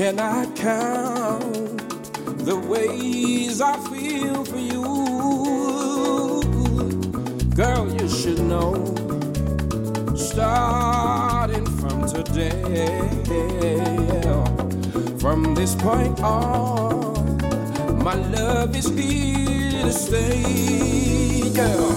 Can I count the ways I feel for you. Girl, you should know, starting from today, from this point on, my love is here to stay, girl.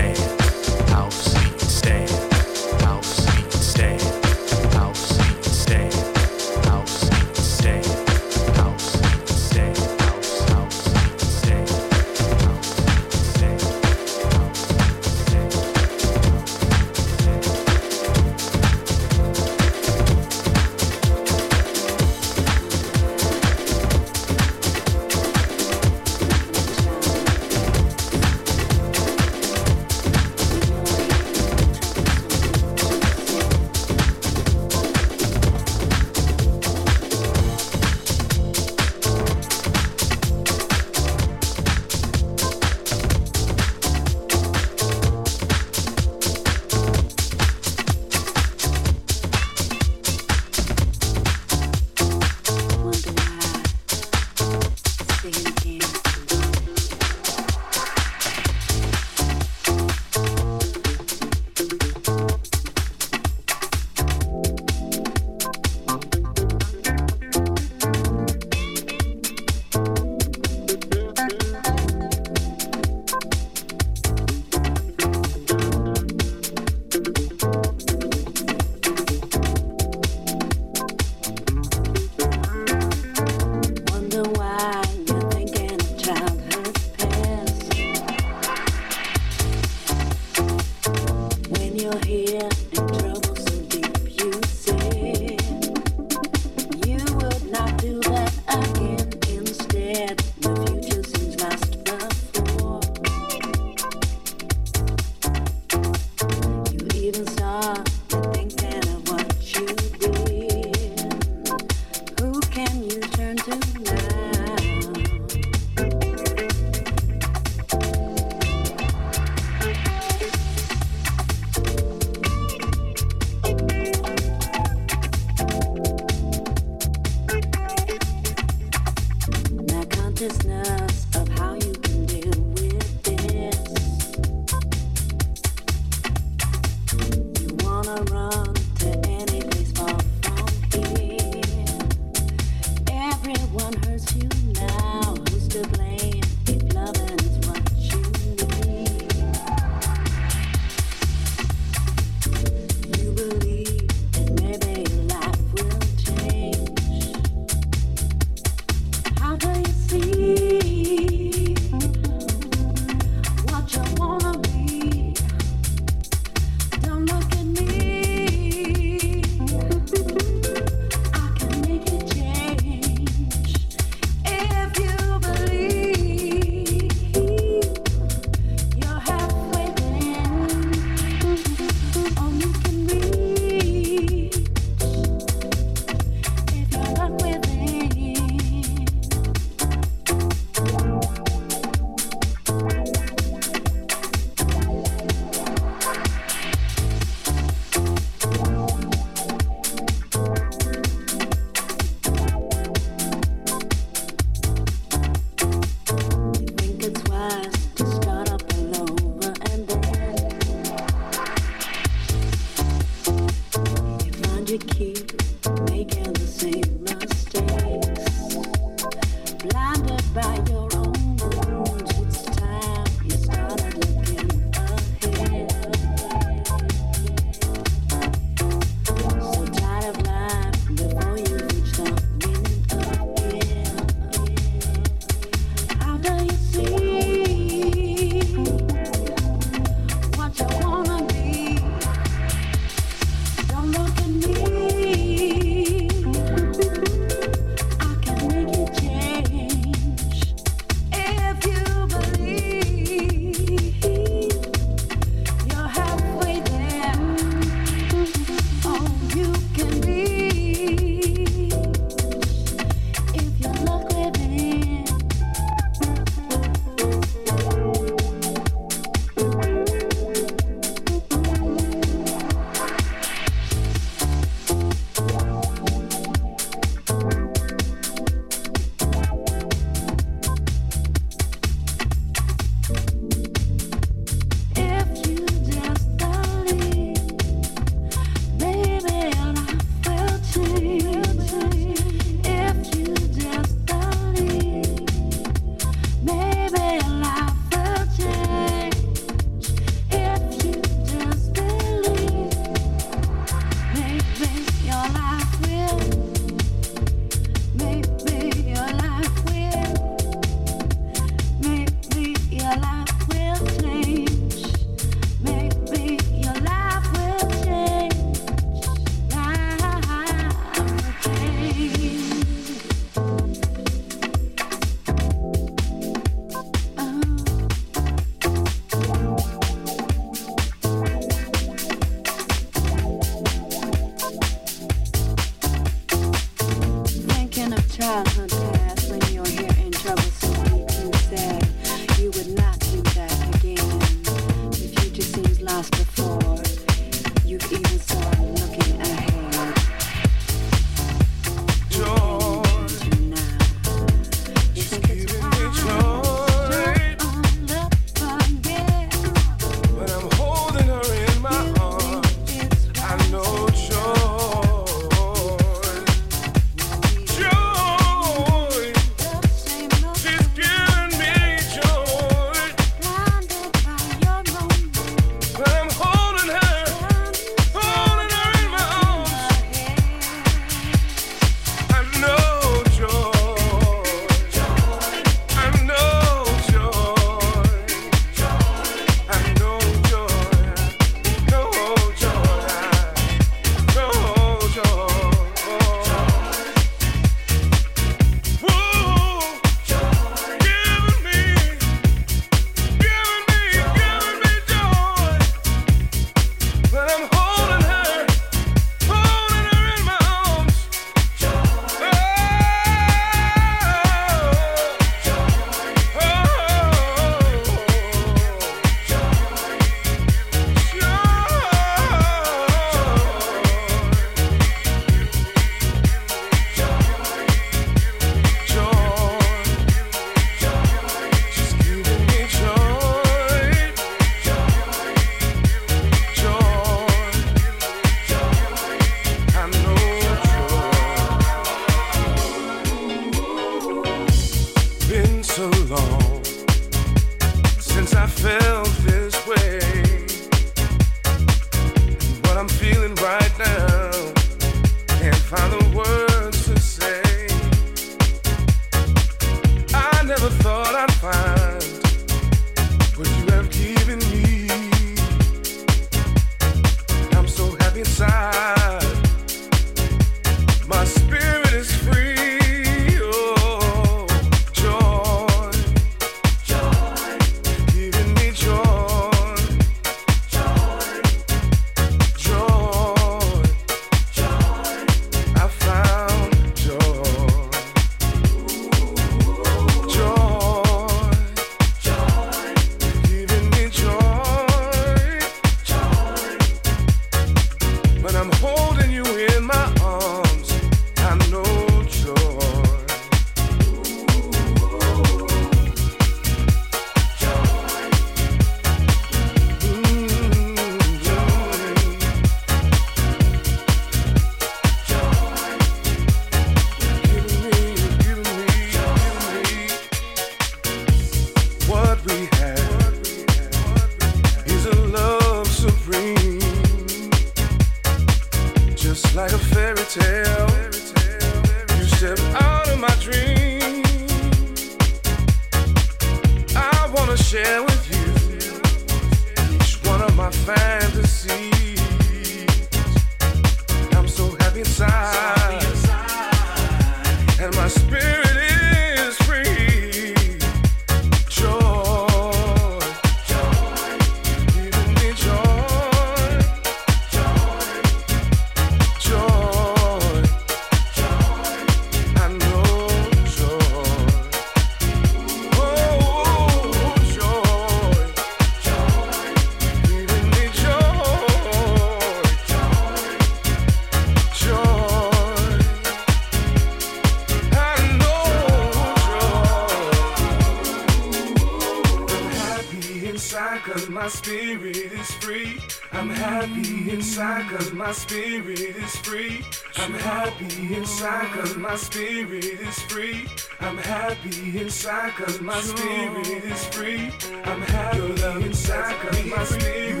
my spirit is free. I'm happy inside cause my spirit is free. I'm happy inside cause my spirit